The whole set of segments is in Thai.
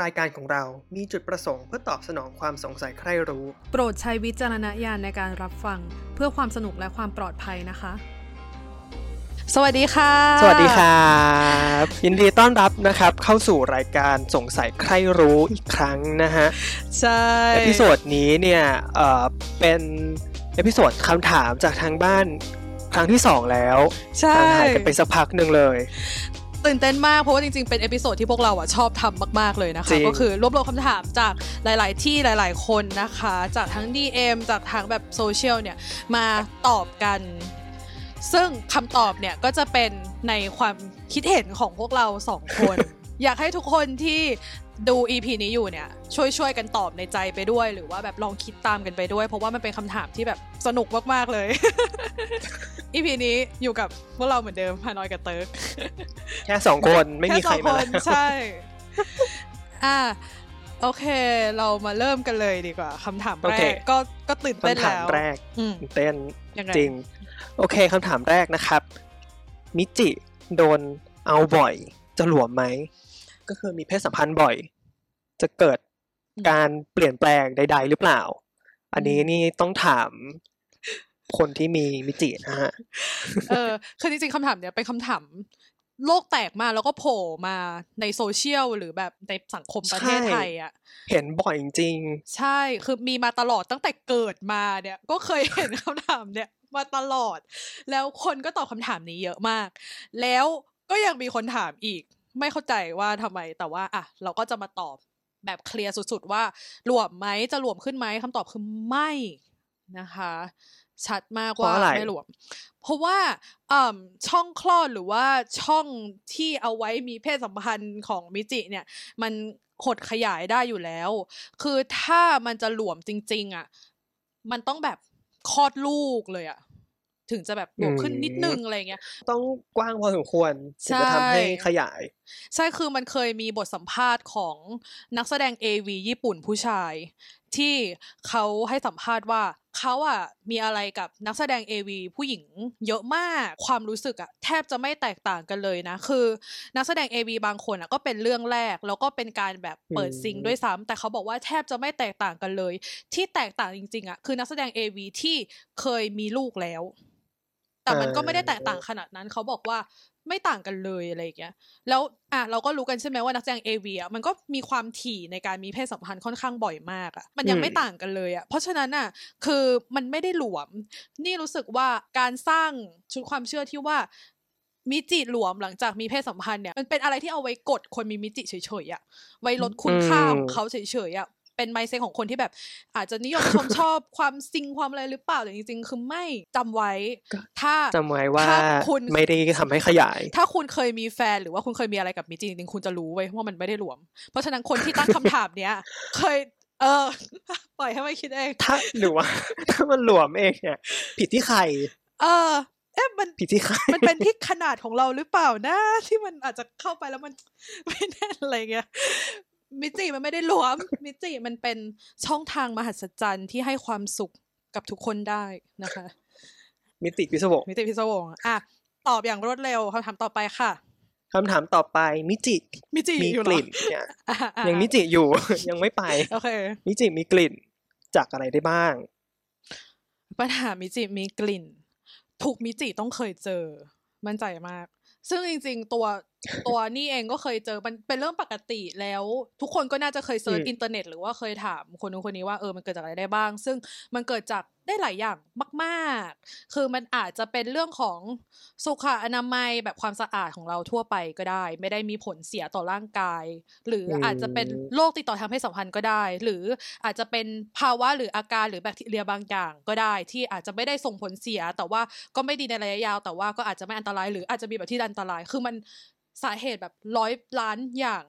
รายการของเรามีจุดประสงค์เพื่อตอบสนองความสงสัยใคร่รู้ โปรดใช้วิจารณญาณในการรับฟัง เพื่อความสนุกและความปลอดภัยนะคะ สวัสดีค่ะ สวัสดีครับยินดีต้อนรับนะครับ เข้าสู่รายการสงสัยใคร่รู้อีกครั้งนะฮะ ใช่ episode นี้เนี่ยเอ่อเป็น episode คำถามจากทางบ้านครั้งที่สองแล้วใช่ห่างหายกันไปสักพักหนึ่งเลย ตื่นเต้นมากเพราะว่าจริงๆ เป็น episode ที่พวกเราอะชอบทำมาก ๆ เลยนะคะจริงก็คือรวบรวมคำถามจากหลาย ๆ ที่หลาย ๆ คนนะคะ จากทั้ง DM จากทางแบบโซเชียลเนี่ยมาตอบกัน ซึ่งคำตอบเนี่ยก็จะเป็นในความคิดเห็นของพวกเราสองคน อยากให้ทุกคนที่ ดู EP นี้อยู่เนี่ยช่วยช่วยกันตอบในใจไปด้วย หรือว่าแบบลองคิดตามกันไปด้วย เพราะว่ามันเป็นคำถามที่แบบสนุกมากๆเลย EP นี้อยู่กับพวกเราเหมือนเดิมพานอยกับเติร์กแค่สองคนไม่มีใครแค่สมาองแล้คนวใช่อะโอเค เรามาเริ่มกันเลยดีกว่าคำถามโอแรเคกก็ก็ตื่นเต้นคำถาแล้มวแรกอืมตื่นเต้นยังไงจริง โอเคคำถามแรกนะครับ มิจิโดนเอาบ่อยจะหลวมไหม ก็คือมีเพศสัมพันธ์บ่อย จะเกิดการเปลี่ยนแปลงใด ๆ หรือเปล่า อันนี้นี่ต้องถามคนที่มีมิจินะฮะ เออ คือจริงๆคำถามเนี้ยเป็นคำถามโลกแตกมาแล้วก็โผล่มาในโซเชียลหรือแบบในสังคมประเทศใช่ไทยอะ เห็นบ่อยจริง ใช่ คือมีมาตลอดตั้งแต่เกิดมาเนี่ย ก็เคยเห็นคำถามเนี่ยมาตลอด แล้วคนก็ตอบคำถามนี้เยอะมาก แล้วก็ยังมีคนถามอีก ไม่เข้าใจว่าทำไมแต่ว่า อะ เราก็จะมาตอบแบบเคลียร์สุดๆ ว่าหลวมไหมจะหลวมขึ้นไหมคำตอบคือไม่นะคะ ชัดมากว่าเพราะอะไรไม่หลวม เพราะว่าอ่ำช่องคลอดหรือว่าช่องที่เอาไว้มีเพศสัมพันธ์ของมิจิเนี่ย มันหดขยายได้อยู่แล้ว คือถ้ามันจะหลวมจริง ๆอะ มันต้องแบบคลอดลูกเลยอะ ถึงจะแบบหลวมขึ้นนิดนึงอะไรเงี้ยๆต้องกว้างพอสมควรถึงจะทำให้ขยาย ใช่คือมันเคยมีบทสัมภาษณ์ของนักแสดง AV ญี่ปุ่นผู้ชาย ที่เขาให้สัมภาษณ์ว่าเขาอะมีอะไรกับนักแสดง AV ผู้หญิงเยอะมากความรู้สึกอะแทบจะไม่แตกต่างกันเลยนะ คือนักแสดง AV บางคนอะก็เป็นเรื่องแรก แล้วก็เป็นการแบบเปิดอืมซิงด้วยซ้ำแต่เขาบอกว่าแทบจะไม่แตกต่างกันเลย ที่แตกต่างจริงๆอะคือนักแสดง AV ที่เคยมีลูกแล้ว แต่มันก็ไม่ได้แตกต่างขนาดนั้นเขาบอกว่าไม่ต่างกันเลยอะไรอย่างเงี้ยแล้วอะเราก็รู้กันใช่ไหมว่านักแสดงเอวีอะมันก็มีความถี่ในการมีเพศสัมพันธ์ค่อนข้างบ่อยมากอะมันยังอืมไม่ต่างกันเลยอะเพราะฉะนั้นอะคือมันไม่ได้หลวม นี่รู้สึกว่าการสร้างชุดความเชื่อที่ว่ามิจิหลวมหลังจากมีเพศสัมพันธ์เนี่ยมันเป็นอะไรที่เอาไว้กดคนมีมิจิเฉยๆอะไว้ลดคุณค่าของเขาเฉยๆอะ เป็นไมเซ็ตของคนที่แบบ อาจจะนิยมชมชอบความซิงความอะไรหรือเปล่าแต่จริงๆ คือไม่จำไว้ ถ้าจำไว้ว่าถ้าคุณไม่ได้ทำให้ขยาย ถ้าคุณเคยมีแฟนหรือว่าคุณเคยมีอะไรกับมิจิจริงๆคุณจะรู้เว้ยว่ามันไม่ได้หลวม เพราะฉะนั้นคนที่ตั้งคำถามเนี้ย เคยเออปล่อยให้มันคิดเองถ้าหรือว่าถ้ามันหลวมเองเนี่ยผิดที่ใคร เออเอ๊ะมันผิดที่ใครมันเป็นที่ขนาดของเราหรือเปล่านะ ที่มันอาจจะเข้าไปแล้วมันไม่แน่นอะไรเงี้ย มิจิมันไม่ได้หลวม มิจิมันเป็นช่องทางมหัศจรรย์ที่ให้ความสุขกับทุกคนได้นะคะ มิติพิศวงมิจิพิศวงอะตอบอย่างรวดเร็วคำถามต่อไปค่ะคำถามต่อไปมิจิมิจิมีอยู่เหรกอลิ่นเนี่ยอะอะยังมิจิอยู่ยังไม่ไปโอเคมิจิมีกลิ่นจากอะไรได้บ้าง ปัญหามิจิมีกลิ่นทุกมิจิต้องเคยเจอ มั่นใจมาก ซึ่งจริง ๆ ตัวตัวนี่เองก็เคยเจอมันเป็นเรื่องปกติแล้ว ทุกคนก็น่าจะเคย search อืมอินเทอร์เน็ตหรือว่าเคยถามคนนู้นคนนี้ว่าเออมันเกิดจากอะไรได้บ้าง ซึ่งมันเกิดจาก ได้หลายอย่างมาก ๆ คือมันอาจจะเป็นเรื่องของสุขอนามัยแบบความสะอาดของเราทั่วไปก็ได้ ไม่ได้มีผลเสียต่อร่างกาย หรืออาจจะเป็นโรคติดต่อทางเพศสัมพันธ์ก็ได้ หรืออาจจะเป็นภาวะหรืออาการหรือแบคทีเรียบางอย่างก็ได้ ที่อาจจะไม่ได้ส่งผลเสีย แต่ว่าก็ไม่ดีในระยะยาว แต่ว่าก็อาจจะไม่อันตราย หรืออาจจะมีแบบที่อันตราย คือมันสาเหตุแบบร้อยล้านอย่าง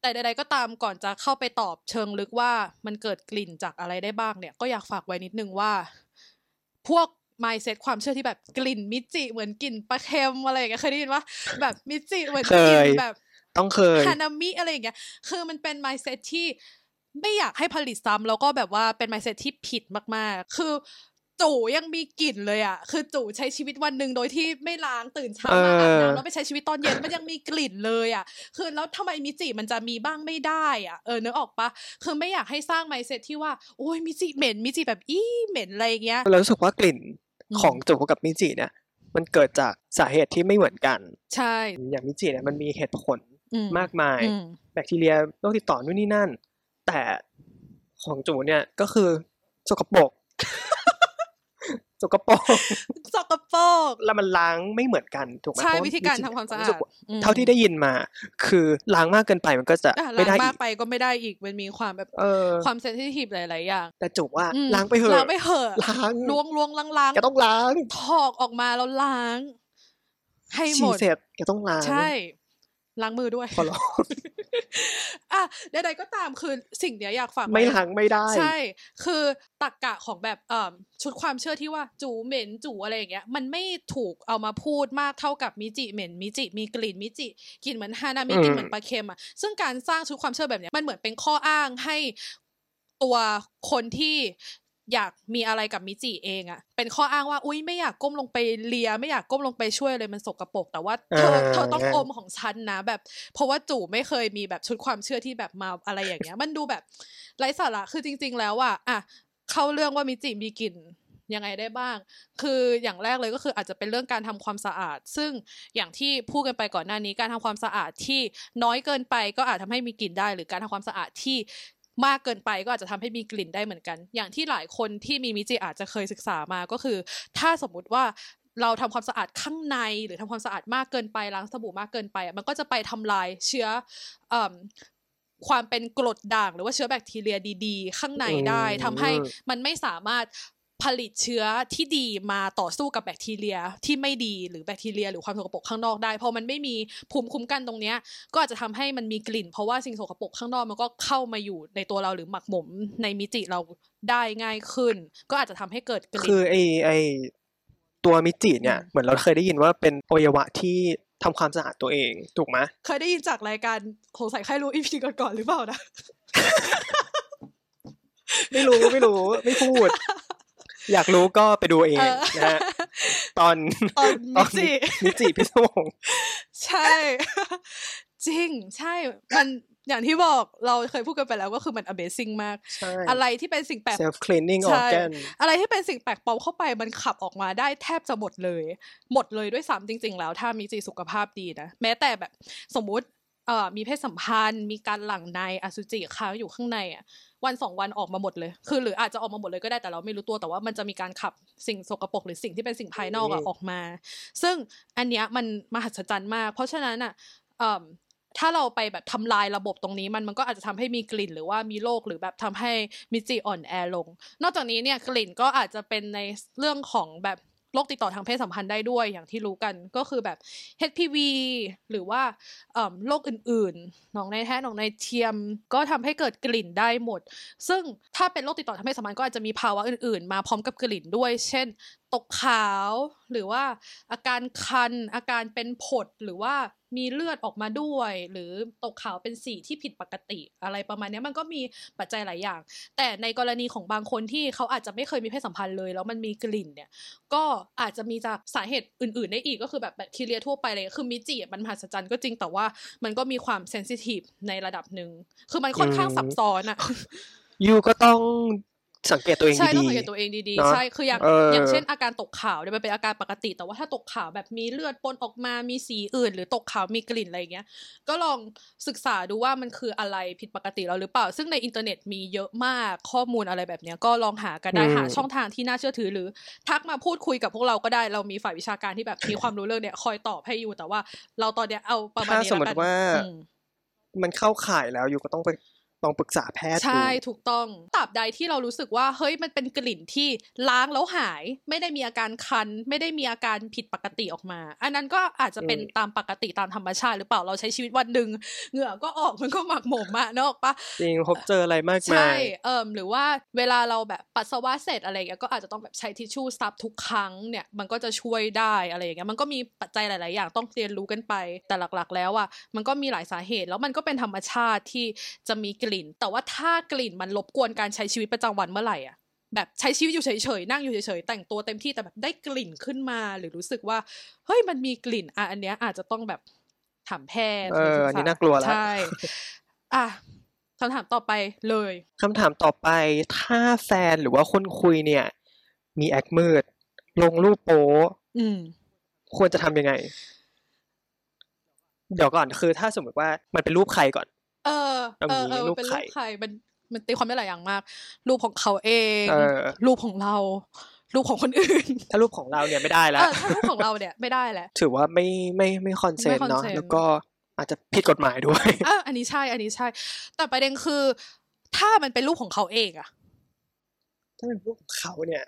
แต่ใดๆก็ตามก่อนจะเข้าไปตอบเชิงลึกว่ามันเกิดกลิ่นจากอะไรได้บ้างเนี่ย ก็อยากฝากไว้นิดนึงว่า พวก mindset ความเชื่อที่แบบกลิ่นมิจิเหมือนกลิ่นปลาเค็มอะไรอย่างเงี้ยเคยได้ยินว่าแบบมิจิเหมือนกลิ่นเคยแบบต้องเคยฮานามิอะไรอย่างเงี้ยคือมันเป็น mindset ที่ไม่อยากให้ผลิตซ้ำแล้วก็แบบว่าเป็น mindset ที่ผิดมากๆ คือ จู่ยังมีกลิ่นเลยอะ คือจู่ใช้ชีวิตวันหนึ่งโดยที่ไม่ล้างตื่นเช้ามาอาบน้ำแล้วไปใช้ชีวิตตอนเย็นมันยังมีกลิ่นเลยอะ คือแล้วทำไมมิจิมันจะมีบ้างไม่ได้อะ เออนึกออกปะคือไม่อยากให้สร้างไมเซ็ตที่ว่าโอ้ยมิจิเหม็นมิจิแบบอี้เหม็นอะไรเงี้ยเรารู้สึกว่ากลิ่นอืมของจูกับมิจิเนี่ยมันเกิดจากสาเหตุที่ไม่เหมือนกัน ใช่ อย่างมิจิเนี่ยมันมีเหตุผลอืมากมายอืมแบคทีเรียโรคติดต่อนู่นนี่นั่น แต่ของจูเนี่ยก็คือสกปรก สกปรกสกปรกแล้วมันล้างไม่เหมือนกันถูกไหมใช่เพะวิธีการมิจิทำความสะอารู้สึดกว่อืมเท่าที่ได้ยินมา คือล้างมากเกินไปมันก็จะอะไม่ล้างได้มาอีกกไปก็ไม่ได้อีกมันมีความแบบเออความเซนซิทีฟหลายๆอย่างแต่จูว่าอืมล้างไปเถอะล้างไปเหอะล้างล้วงล้วงล้างล้างแกต้องล้างถอกออกมาแล้วล้าง ให้หมฉี่ดเสร็จแกต้องล้างใช่ล้างมือด้วยขอร้อง อะใดๆก็ตามคือสิ่งเนี้ยอยากฝากว้ไม่ล้างไม่ได้ ใช่ คือตักกะของแบบเอ่อชุดความเชื่อที่ว่าจูเหม็นจูอะไรอย่างเงี้ย มันไม่ถูกเอามาพูดมากเท่ากับมิจิเหม็นมิจิมีกลิ่นมิจิกลิ่นเหมือนฮานามิอืมกลิ่นเหมือนปลาเค็มอะซึ่งการสร้างชุดความเชื่อแบบเนี้ยมันเหมือนเป็นข้ออ้างให้ตัวคนที่ อยากมีอะไรกับมิจิเองอะเป็นข้ออ้างว่าอุ้ยไม่อยากก้มลงไปเลีย ไม่อยากก้มลงไปช่วยเลยมันสกรปรกแต่ว่าเธอเธอต้องอมของฉันนะแบบ เพราะว่าจู่ไม่เคยมีแบบชุดความเชื่อที่แบบมาอะไรอย่างเงี้ย มันดูแบบไร้สาระคือจริง ๆ แล้วอะอะเข้าเรื่องว่ามิจิมีกลิ่นยังไงได้บ้าง คืออย่างแรกเลยก็คืออาจจะเป็นเรื่องการทำความสะอาด ซึ่งอย่างที่พูดกันไปก่อนหน้านี้ การทำความสะอาดที่น้อยเกินไปก็อาจทำให้มีกลิ่นได้ หรือการทำความสะอาดที่ มากเกินไปก็อาจจะทำให้มีกลิ่นได้เหมือนกัน อย่างที่หลายคนที่มีมิจิอาจจะเคยศึกษามาก็คือ ถ้าสมมุติว่าเราทำความสะอาดข้างในหรือทำความสะอาดมากเกินไปล้างสบู่มากเกินไปมันก็จะไปทำลายเชื้ออความเป็นกรดด่างหรือว่าเชื้อแบคทีเรียดี ๆ ข้างในได้อืมทำให้มันไม่สามารถ ผลิตเชื้อที่ดีมาต่อสู้กับแบคทีเรียที่ไม่ดีหรือแบคทีเรีย หรือความสกปรกข้างนอกได้พอมันไม่มีภูมิคุ้มกันตรงเนี้ยก็อาจจะทำให้มันมีกลิ่น เพราะว่าสิ่งสกปรกข้างนอกมันก็เข้ามาอยู่ในตัวเราหรือหมักหมมในมิจิเราได้ง่ายขึ้น ก็อาจจะทำให้เกิดกลิ่นคือไอไอตัวมิจิเนี่ยอืมเหมือนเราเคยได้ยินว่าเป็นอวัยวะที่ทำความสะอาดตัวเอง ถูกไหมเคยได้ยินจากรายการสงสัยใครรู้อีพีก่อนๆหรือเปล่านะ ไม่รู้ไม่รู้ ไม่พูด อยากรู้ก็ไปดูเองเออนะฮะตอนตอนมิจิมิจิพิศวงใช่ จริง ใช่ มันอย่างที่บอกเราเคยพูดกันไปแล้วก็คือมัน Amazing มากใช่อะไรที่เป็นสิ่งแปลก self cleaning ใช่ organ อะไรที่เป็นสิ่งแปลกปลอมเข้าไปมันขับออกมาได้แทบจะหมดเลย หมดเลยด้วยซ้ำจริง ๆ แล้ว ถ้ามีจีสุขภาพดีนะ แม้แต่แบบสมมุติ เอ่อมีเพศสัมพันธ์ มีการหลั่งในอสุจิค้างอยู่ข้างในอะวันสองวันออกมาหมดเลย คือหรืออาจจะออกมาหมดเลยก็ได้แต่เราไม่รู้ตัวแต่ว่ามันจะมีการขับสิ่งสกปรกหรือสิ่งที่เป็นสิ่งภายนอกอะอืมออกมา ซึ่งอันเนี้ยมันมหัศจรรย์มาก เพราะฉะนั้นอะเอ่มถ้าเราไปแบบทำลายระบบตรงนี้มันมันก็อาจจะทำให้มีกลิ่นหรือว่ามีโรคหรือแบบทำให้มิจิอ่อนแอลง นอกจากนี้เนี่ยกลิ่นก็อาจจะเป็นในเรื่องของแบบ โรคติดต่อทางเพศสัมพันธ์ได้ด้วยอย่างที่รู้กันก็คือแบบ HPV หรือว่าโรคอื่นๆหนองในแท้หนองในเทียม ก็ทำให้เกิดกลิ่นได้หมด ซึ่งถ้าเป็นโรคติดต่อทางเพศสัมพันธ์ก็อาจจะมีภาวะอื่นๆ มาพร้อมกับกลิ่นด้วย เช่นตกขาว หรือว่าอาการคัน อาการเป็นผดหรือว่ามีเลือดออกมาด้วย หรือตกขาวเป็นสีที่ผิดปกติ อะไรประมาณนี้มันก็มีปัจจัยหลายอย่าง แต่ในกรณีของบางคนที่เขาอาจจะไม่เคยมีเพศสัมพันธ์เลย แล้วมันมีกลิ่นเนี่ย ก็อาจจะมีจากสาเหตุอื่น ๆ ได้อีกก็คือแบบแบคทีเรียทั่วไปเลยคือมิจิมันมหัศจรรย์ก็จริงแต่ว่ามันก็มีความเซนซิทีฟในระดับหนึ่งคือมันค่อนข้างซับซ้อนอะyou ก็ต้อง สังเกตตัวเองใช่ต้อดีงสังเกตตัวเองดีเนอะๆใช่คืออย่างเออออย่างเช่นอาการตกขาวเนี่ยมันเป็นอาการปกติ แต่ว่าถ้าตกขาวแบบมีเลือดปนออกมามีสีอื่น หรือตกขาวมีกลิ่นอะไรอย่างเงี้ย ก็ลองศึกษาดูว่ามันคืออะไรผิดปกติเราหรือเปล่า ซึ่งในอินเทอร์เน็ตมีเยอะมากข้อมูลอะไรแบบเนี้ยก็ลองหากันได้อืมหาช่องทางที่น่าเชื่อถือหรือ ทักมาพูดคุยกับพวกเราก็ได้เรามีฝ่ายวิชาการที่แบบมีความรู้เรื่องเนี้ยคอยตอบให้อยู่แต่ว่า เราตอนเนี้ยเอาประมาณถ้านี้สมมแล้วกัน ถ้าสมมติว่าอืมมันเข้าข่ายแล้วยูก็ต้องไป ลองปรึกษาแพทย์ดูใช่ถูกต้องตราบใดที่เรารู้สึกว่าเฮ้ยมันเป็นกลิ่นที่ล้างแล้วหาย ไม่ได้มีอาการคัน ไม่ได้มีอาการผิดปกติออกมา อันนั้นก็อาจจะเป็นอืมตามปกติตามธรรมชาติ หรือเปล่าเราใช้ชีวิตวันหนึ่งเหงื่อก็ออกมันก็หมักหมมอะนึกออกปะจริงพบเจออะไรมากมาใช่ยเอิมหรือว่าเวลาเราแบบปัสสาวะเสร็จอะไรอย่างเงี้ยก็อาจจะต้องแบบใช้ทิชชู่ซับทุกครั้งเนี่ยมันก็จะช่วยได้อะไรอย่างเงี้ยมันก็มีปัจจัยหลาย ๆ อย่างต้องเรียนรู้กันไป แต่หลัก ๆ แล้วอะมันก็มีหลายสาเหตุแล้วมันก็เป็นธรรมชาติที่จะมีกลิ่น แต่ว่าถ้ากลิ่นมันรบกวนการใช้ชีวิตประจำวันเมื่อไหร่อะแบบใช้ชีวิตอยู่เฉยๆนั่งอยู่เฉยๆแต่งตัวเต็มที่แต่แบบได้กลิ่นขึ้นมาหรือรู้สึกว่าเฮ้ยมันมีกลิ่นอะอันเนี้ยอาจจะต้องแบบถามแพทย์เอออันนี้ศึษน่ากลัวละใช่อะคำถามต่อไปเลยคำถามต่อไปถ้าแฟนหรือว่าคนคุยเนี่ย มีแอคมืด ลงรูปโป๊อืมควรจะทำยังไง เดี๋ยวก่อนคือถ้าสมมติว่ามันเป็นรูปใครก่อน เออเอาเอองี้เออรูมันปเป็นใครรูปใครมันมันตีความได้หลายอย่างมาก รูปของเขาเองเออรูปของเรา รูปของคนอื่น ถ้ารูปของเราเนี่ยไม่ได้เอแล้วอถ้ารูปของเราเนี่ยไม่ได้แหละถือว่าไม่ไม่ไม่คอนเซนไม่ต์เนาะ consent แล้วก็อาจจะผิดกฎหมายด้วยเอออันนี้ใช่ อันนี้ใช่ แต่ประเด็นคือ ถ้ามันเป็นรูปของเขาเองอะถ้าเป็นรูปของเขาเนี่ย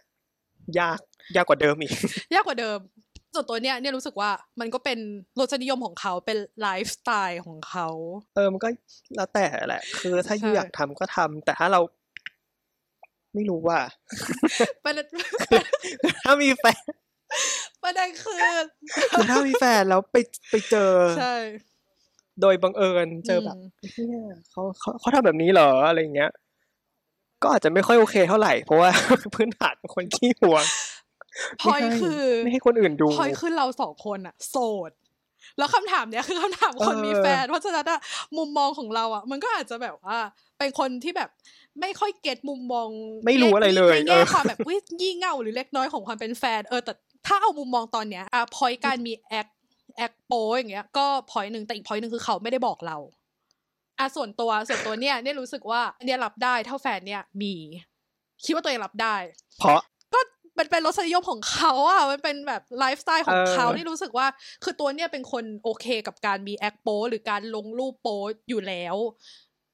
ยากยากกว่าเดิมอีก ยากกว่าเดิม ส่วนตัวเนี้ยเนี่ยรู้สึกว่ามันก็เป็นรสนิยมของเขาเป็นไลฟ์สไตล์ของเขา เออมันก็แล้วแต่แหละ คือถ้าใช่อยากทำก็ทำแต่ถ้าเรา ไม่รู้ว่าประเด็นถ้ามีแฟนประเด็นคือคือถ้ามีแฟนแล้วไปไปเจอใช่โดยบังเอิญเจอแบบมเนี่ยเขาเขาเขาทำแบบนี้เหรออะไรเงี้ย ก็อาจจะไม่ค่อยโอเคเท่าไหร่ เพราะว่าพื้นฐานเป็นคนขี้หวง พอยไม่ให้คือไม่ให้คนอื่นดูพอยคือเราสองคนอะโสด แล้วคำถามเนี้ยคือคำถามคนเออมีแฟน เพราะฉะนั้นอะมุมมองของเราอะมันก็อาจจะแบบว่า เป็นคนที่แบบไม่ค่อยเก็ตมุมมอง ไม่รู้อะไรเลยในเอแง่อความแบบวิยี่เง่าหรือเล็กน้อยของความเป็นแฟนเออแต่ถ้าเอามุมมองตอนเนี้ยอะพอยการมีแอคแอคโปอย่างเงี้ย ก็พอยหนึ่งแต่อีกพอยหนึ่งคือเขาไม่ได้บอกเราอะส่วนตัวส่วนตัวเนี่ยเนี่ยรู้สึกว่าเนี่ยรับได้เท่าแฟนเนี่ยมี คิดว่าตัวเองรับได้ เพราะก็ มันเป็นรสนิยมของเขาอะมันเป็นแบบไลฟ์สไตล์ของเออเขานี่รู้สึกว่า คือตัวเนี่ยเป็นคนโอเคกับการมีแอคโปหรือการลงรูปโปอยู่แล้ว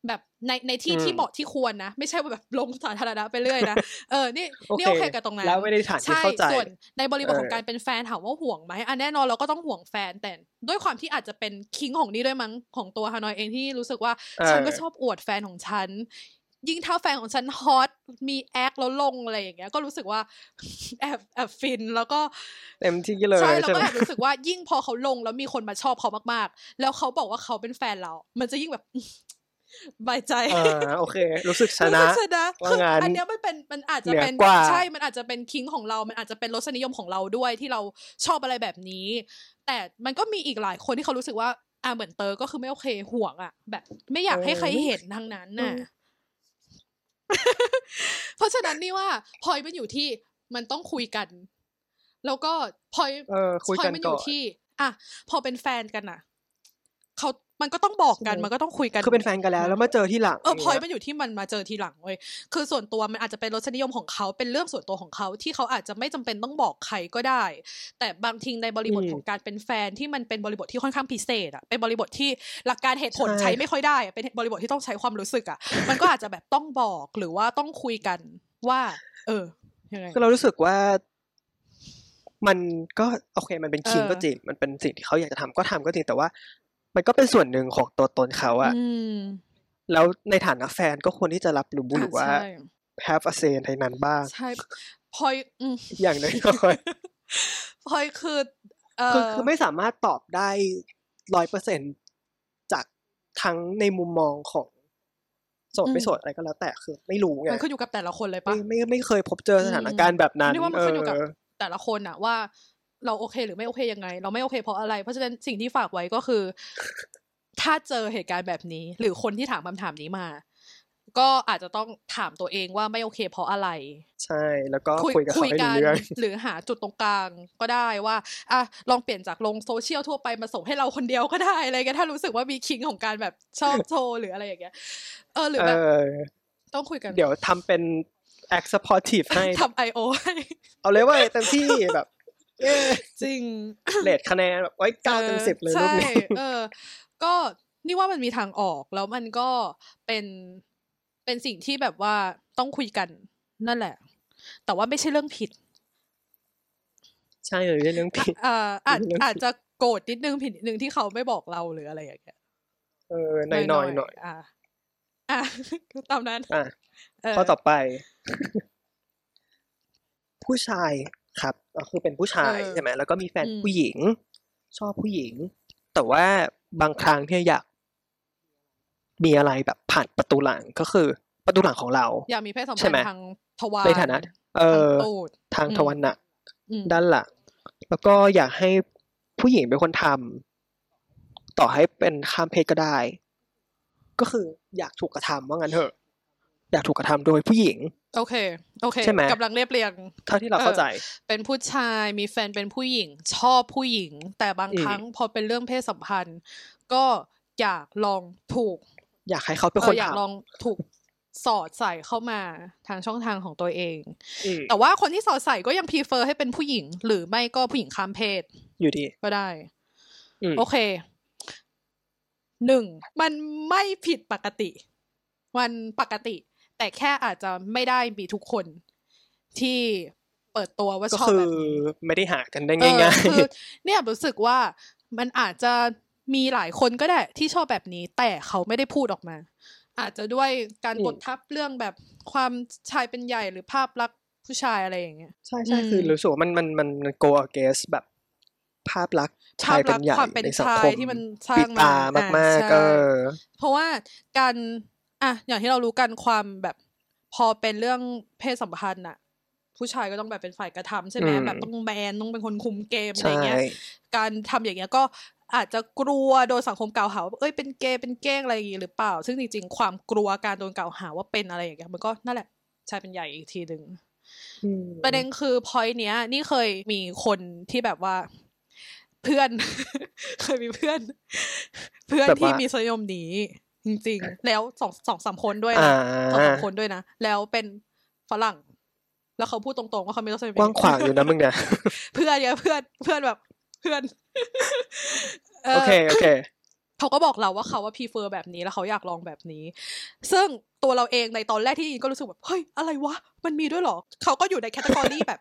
แบบในในที่ที่เหมาะที่ควรนะ ไม่ใช่ว่าแบบลงสาธารณะไปเรื่อยนะเออนี่นี่โอเคกับตรงนั้นแล้วไม่ได้ฐานที่ใช่เข้าใจส่วนในบริบทเออของการเป็นแฟนถามว่าห่วงไหมอันแน่นอนเราก็ต้องห่วงแฟนแต่ด้วยความที่อาจจะเป็นคิงของนี่ด้วยมั้งของตัวฮานอยเองที่รู้สึกว่าเออฉันก็ชอบอวดแฟนของฉัน ยิ่งถ้าแฟนของฉันฮอตมีแอคแล้วลงอะไรอย่างเงี้ยก็รู้สึกว่าแอบแอบฟินแล้วก็เต็มที่เลยใช่แล้วใช่ไหก็มแอบรู้สึกว่ายิ่งพอเขาลงแล้วมีคนมาชอบเขามากๆ แล้วเขาบอกว่าเขาเป็นแฟนเรา มันจะยิ่งแบบบายใจอ่าโอเค รู้สึกชนะรู้สึกชนะว่าคืองั้นอันเนี้ยมันเป็นมันอาจจะเหนือเป็นกว่าใช่มันอาจจะเป็นคิงของเรา มันอาจจะเป็นรสนิยมของเราด้วยที่เราชอบอะไรแบบนี้ แต่มันก็มีอีกหลายคนที่เขารู้สึกว่าอ่าเหมือนเตอร์ก็คือไม่โอเคห่วงอะ แบบ ไม่อยากให้ใครเห็นทั้งนั้นน่ะ เพราะฉะนั้นนี่ว่าพอยมันอยู่ที่มันต้องคุยกัน แล้วก็พอยเออคุยพอกัยนมันอก่อยู่นที่ อะ พอเป็นแฟนกันน่ะเขา มันก็ต้องบอกกันใช่มันก็ต้องคุยกันคือเป็นแฟนกันแล้ว แล้วมาเจอที่หลังเออพอยย่างมันเงี้ยอยู่ที่มันมาเจอทีหลังเว้ยคือส่วนตัวมันอาจจะเป็นรสนิยมของเขาเป็นเรื่องส่วนตัวของเขาที่เขาอาจจะไม่จำเป็นต้องบอกใครก็ได้ แต่บางทีในบริบทอืมของการเป็นแฟนที่มันเป็นบริบทที่ค่อนข้างพิเศษอะเป็นบริบทที่หลักการเหตุผลใช่ใช้ไม่ค่อยได้อะเป็นบริบทที่ต้องใช้ความรู้สึกอะ มันก็อาจจะแบบต้องบอกหรือว่าต้องคุยกันว่า เออยังไงคือเรารู้สึกว่ามันก็โอเคมันเป็นคิงเออก็จริง มันเป็นสิ่งที่เขาอยากจะทำก็ทำก็จริงแต่ว่า มันก็เป็นส่วนหนึ่งของตัวตนเขาอะอืมแล้วในฐานะแฟนก็ควรที่จะรับรู้หรือว่าใช่ have a say ในนั้นบ้าง ใช่พอยอืมอย่างน้อยพอยคือเอๆคืออคือไม่สามารถตอบได้ร้อยเปอร์เซ็นจากทั้งในมุมมองของโสดไม่โสดอะไรก็แล้ว แต่คือไม่รู้ไงมันขึ้นอยู่กับแต่ละคนเลยปะไม่ไม่ไม่เคยพบเจอสถานการณ์แบบนั้นนี่ว่ามันเอขึ้นอยู่กับอแต่ละคนอะว่า เราโอเคหรือไม่โอเคยังไง เราไม่โอเคเพราะอะไร เพราะฉะนั้นสิ่งที่ฝากไว้ก็คือ ถ้าเจอเหตุการณ์แบบนี้ หรือคนที่ถามคำถามนี้มา ก็อาจจะต้องถามตัวเองว่าไม่โอเค เพราะอะไร ใช่แล้วก็คุยกับเขาให้รู้เรื่องหรือหาจุดตรงกลางก็ได้ว่าอะลองเปลี่ยนจากลงโซเชียลทั่วไปมาส่งให้เราคนเดียวก็ได้อะไรเงี้ยถ้ารู้สึกว่ามีคิงของการแบบชอบโชว์หรืออะไรอย่างเงี้ยเออหรือเอแบบอต้องคุยกัน เดี๋ยวทำเป็น act supportive ให้ทำไอโอให้ เอาเลยว่าเต็มที่แบบเย้ จริงเลทคะแนนแบบไว้เก้าเต็มสิบเลยรูปนี้ใช่เออ ก็นี่ว่ามันมีทางออกแล้วมันก็เป็นเป็นสิ่งที่แบบว่าต้องคุยกันนั่นแหละ แต่ว่าไม่ใช่เรื่องผิด ใช่เลยเรื่องผิดอ่าอาจเรื่องผิดอาจจะโกรธนิดนึงผิดนิดนึงที่เขาไม่บอกเราหรืออะไรอย่างเงี้ยเออหน่อยหน่อยหน่อยอ่าอะตามนั้นอะเออข้อต่อไป ผู้ชาย ครับก็คือเป็นผู้ชายเออใช่ไหมแล้วก็มีแฟนอืมผู้หญิง ชอบผู้หญิง แต่ว่าบางครั้งที่ยอยาก มีอะไรแบบผ่านประตูหลังก็คือ ประตูหลังของเรา อยากมีเพศสัมใช่พันไหมธ์ทางทวารในฐานะเอทางอตูดทางอืมทวารหนักอืมด้านหลังแล้วก็อยากให้ผู้หญิงเป็นคนทำต่อให้เป็นข้ามเพศก็ได้ ก็คืออยากถูกกระทำว่างั้นเถอะ อยากถูกกระทำโดยผู้หญิง โอเค โอเคใช่ไหมกำลังเรียบเรียง เท่าที่เราเข้าใจ เป็นผู้ชายมีแฟนเป็นผู้หญิง ชอบผู้หญิง แต่บางอืมครั้งพอเป็นเรื่องเพศสัมพันธ์ ก็อยากลองถูก อยากให้เขาเป็นเอคอนอยากทำลองถูกสอดใส่เข้ามาทางช่องทางของตัวเองอืมแต่ว่าคนที่สอดใส่ก็ยังพ r เฟอร์ให้เป็นผู้หญิง หรือไม่ก็ผู้หญิงข้ามเพศ อยู่ดี ก็ได้อืมโอเค หนึ่ง มันไม่ผิดปกติ มันปกติ แต่แค่อาจจะไม่ได้มีทุกคนที่เปิดตัวว่าก็ชอบคือแบบนี้ไม่ได้หากันได้เออง่ายคือเนี่ยรู้สึกว่ามันอาจจะมีหลายคนก็ได้ที่ชอบแบบนี้ แต่เขาไม่ได้พูดออกมา อาจจะด้วยการกดทับเรื่องแบบความชายเป็นใหญ่หรือภาพลักษณ์ผู้ชายอะไรอย่างเงี้ยๆใช่ใช่อืมคือรู้สึกว่ามันมันมันมัน go against แบบภาพลักษณ์ชายเป็นใหญ่ความเป็นในสังชาคยมที่มันสร้าปิงดมาตามากอ่ๆใช่เออเพราะว่าการ อะอย่างที่เรารู้กันความแบบพอเป็นเรื่องเพศสัมพันธ์อะผู้ชายก็ต้องแบบเป็นฝ่ายกระทำใช่ไหมอืมแบบต้องแมนต้องเป็นคนคุมเกมอะไรใช่เงี้ย การทำอย่างเงี้ยก็อาจจะกลัวโดนสังคมกล่าวหาว่าเอ้ยเป็นเกย์เป็นเก้งอะไรอย่างงี้หรือเปล่า ซึ่งจริงๆ ความกลัวการโดนกล่าวหาว่าเป็นอะไรอย่างเงี้ยมันก็นั่นแหละชายเป็นใหญ่อีกทีหนึ่งอืมประเด็นคือพอยเนี้ย นี่เคยมีคนที่แบบว่า เพื่อน เคยมีเพื่อน เพื่อนแบบที่ว่ามีสยมนี้ จริงๆ แล้วสองสองสามคนด้วยอ่านะสองสามคนด้วยนะ แล้วเป็นฝรั่ง แล้วเขาพูดตรงๆว่าเขาไม่ต้องใช้กว้างขวางอยู่นะมึงเนี่ยเพื่อนไงเพื่อนเพื่อนแบบเพื่อนโอเคโอเคเขาก็บอกเราว่าเขาว่า prefer แบบนี้แล้วเขาอยากลองแบบนี้ ซึ่งตัวเราเองในตอนแรกที่ได้ยินก็รู้สึกแบบเฮ้ยอะไรวะ มันมีด้วยเหรอ เขาก็อยู่ใน category แบบ